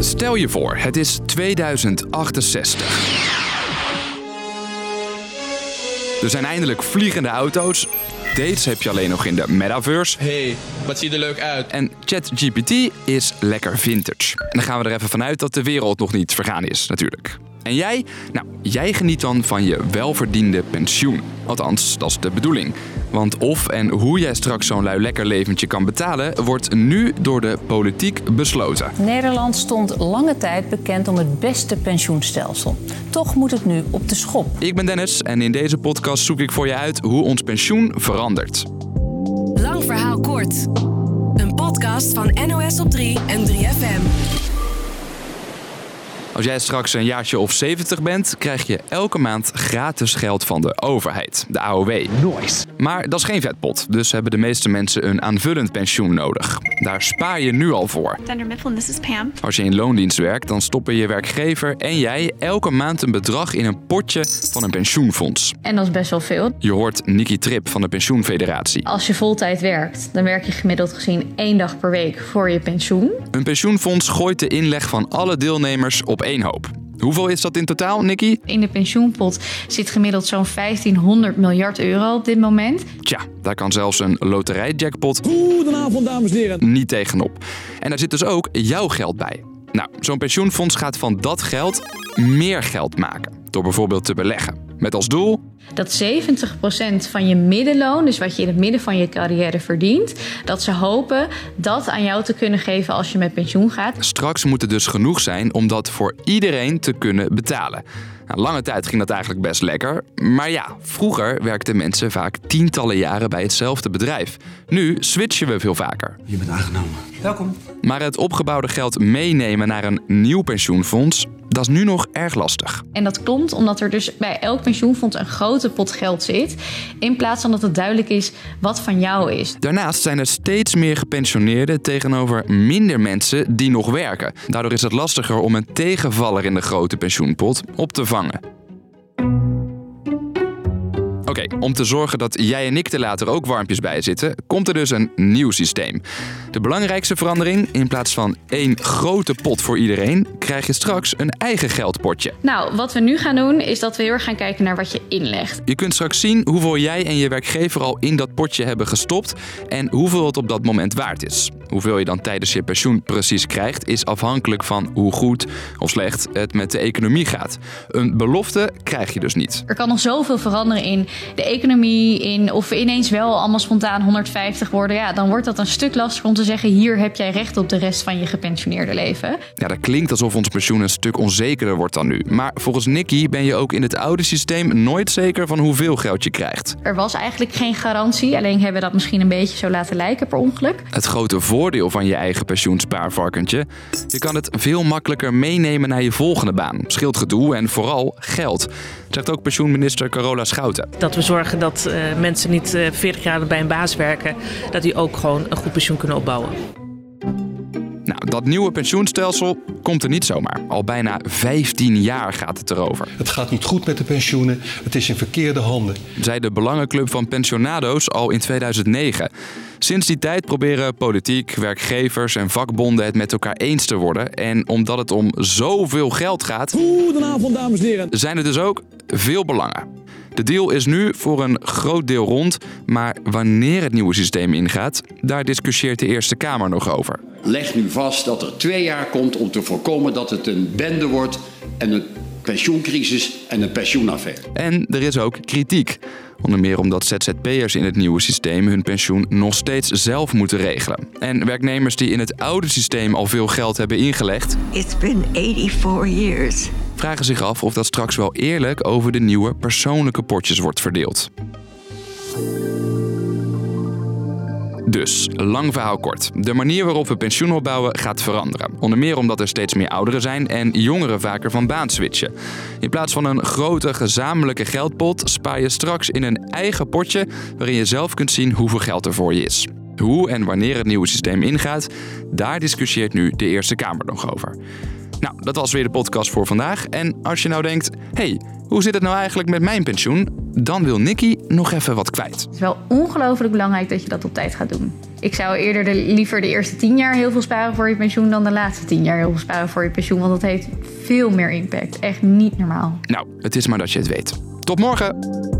Stel je voor, het is 2068. Er zijn eindelijk vliegende auto's. Dates heb je alleen nog in de metaverse. hey, wat ziet er leuk uit. En ChatGPT is lekker vintage. En dan gaan we er even vanuit dat de wereld nog niet vergaan is, natuurlijk. En jij? Nou, jij geniet dan van je welverdiende pensioen. Althans, dat is de bedoeling. Want of en hoe jij straks zo'n lui lekker leventje kan betalen, wordt nu door de politiek besloten. Nederland stond lange tijd bekend om het beste pensioenstelsel. Toch moet het nu op de schop. Ik ben Dennis en in deze podcast zoek ik voor je uit hoe ons pensioen verandert. Lang verhaal kort. Een podcast van NOS op 3 en 3FM. Als jij straks een jaartje of 70 bent, krijg je elke maand gratis geld van de overheid, de AOW. Nice. Maar dat is geen vetpot, dus hebben de meeste mensen een aanvullend pensioen nodig. Daar spaar je nu al voor. Dunder Mifflin, this is Pam. Als je in loondienst werkt, dan stoppen je werkgever en jij elke maand een bedrag in een potje van een pensioenfonds. En dat is best wel veel. Je hoort Nikki Trip van de Pensioenfederatie. Als je voltijd werkt, dan werk je gemiddeld gezien één dag per week voor je pensioen. Een pensioenfonds gooit de inleg van alle deelnemers op één hoop. Hoeveel is dat in totaal, Nikki? In de pensioenpot zit gemiddeld zo'n 1500 miljard euro op dit moment. Tja, daar kan zelfs een loterijjackpot Goedenavond, dames en heren. niet tegenop. En daar zit dus ook jouw geld bij. Nou, zo'n pensioenfonds gaat van dat geld meer geld maken. Door bijvoorbeeld te beleggen. Met als doel Dat 70% van je middenloon, dus wat je in het midden van je carrière verdient, dat ze hopen dat aan jou te kunnen geven als je met pensioen gaat. Straks moet het dus genoeg zijn om dat voor iedereen te kunnen betalen. Nou, lange tijd ging dat eigenlijk best lekker. Maar ja, vroeger werkten mensen vaak tientallen jaren bij hetzelfde bedrijf. Nu switchen we veel vaker. Je bent aangenomen. Welkom. Maar het opgebouwde geld meenemen naar een nieuw pensioenfonds, dat is nu nog erg lastig. En dat komt omdat er dus bij elk pensioenfonds een grote pot geld zit, in plaats van dat het duidelijk is wat van jou is. Daarnaast zijn er steeds meer gepensioneerden tegenover minder mensen die nog werken. Daardoor is het lastiger om een tegenvaller in de grote pensioenpot op te vangen. Oké, om te zorgen dat jij en ik er later ook warmpjes bij zitten, komt er dus een nieuw systeem. De belangrijkste verandering, in plaats van één grote pot voor iedereen, krijg je straks een eigen geldpotje. Nou, wat we nu gaan doen is dat we heel erg gaan kijken naar wat je inlegt. Je kunt straks zien hoeveel jij en je werkgever al in dat potje hebben gestopt en hoeveel het op dat moment waard is. Hoeveel je dan tijdens je pensioen precies krijgt, is afhankelijk van hoe goed of slecht het met de economie gaat. Een belofte krijg je dus niet. Er kan nog zoveel veranderen in de economie, in of we ineens wel allemaal spontaan 150 worden. Ja, dan wordt dat een stuk lastiger om te zeggen: hier heb jij recht op de rest van je gepensioneerde leven. Ja, dat klinkt alsof ons pensioen een stuk onzekerder wordt dan nu. Maar volgens Nicky ben je ook in het oude systeem nooit zeker van hoeveel geld je krijgt. Er was eigenlijk geen garantie, alleen hebben we dat misschien een beetje zo laten lijken per ongeluk. Het grote voordeel van je eigen pensioenspaarvarkentje, je kan het veel makkelijker meenemen naar je volgende baan. Scheelt gedoe en vooral geld, zegt ook pensioenminister Carola Schouten. Dat we zorgen dat eh, mensen niet eh, 40 jaar bij een baas werken, dat die ook gewoon een goed pensioen kunnen opbouwen. Nou, dat nieuwe pensioenstelsel komt er niet zomaar. Al bijna 15 jaar gaat het erover. Het gaat niet goed met de pensioenen. Het is in verkeerde handen. zei de Belangenclub van Pensionado's al in 2009. Sinds die tijd proberen politiek, werkgevers en vakbonden het met elkaar eens te worden. En omdat het om zoveel geld gaat, Goedenavond, dames en heren. zijn er dus ook veel belangen. De deal is nu voor een groot deel rond, maar wanneer het nieuwe systeem ingaat, daar discussieert de Eerste Kamer nog over. Leg nu vast dat er twee jaar komt om te voorkomen dat het een bende wordt en een pensioencrisis en een pensioenaffaire. En er is ook kritiek. Onder meer omdat ZZP'ers in het nieuwe systeem hun pensioen nog steeds zelf moeten regelen. En werknemers die in het oude systeem al veel geld hebben ingelegd, It's been 84 years. Vragen zich af of dat straks wel eerlijk over de nieuwe persoonlijke potjes wordt verdeeld. Dus, lang verhaal kort. De manier waarop we pensioen opbouwen gaat veranderen. Onder meer omdat er steeds meer ouderen zijn en jongeren vaker van baan switchen. In plaats van een grote gezamenlijke geldpot spaar je straks in een eigen potje waarin je zelf kunt zien hoeveel geld er voor je is. Hoe en wanneer het nieuwe systeem ingaat, daar discussieert nu de Eerste Kamer nog over. Nou, dat was weer de podcast voor vandaag. En als je nou denkt, hey, hoe zit het nou eigenlijk met mijn pensioen? Dan wil Nicky nog even wat kwijt. Het is wel ongelooflijk belangrijk dat je dat op tijd gaat doen. Ik zou eerder de, liever de eerste tien jaar heel veel sparen voor je pensioen dan de laatste tien jaar heel veel sparen voor je pensioen. Want dat heeft veel meer impact. Echt niet normaal. Nou, het is maar dat je het weet. Tot morgen!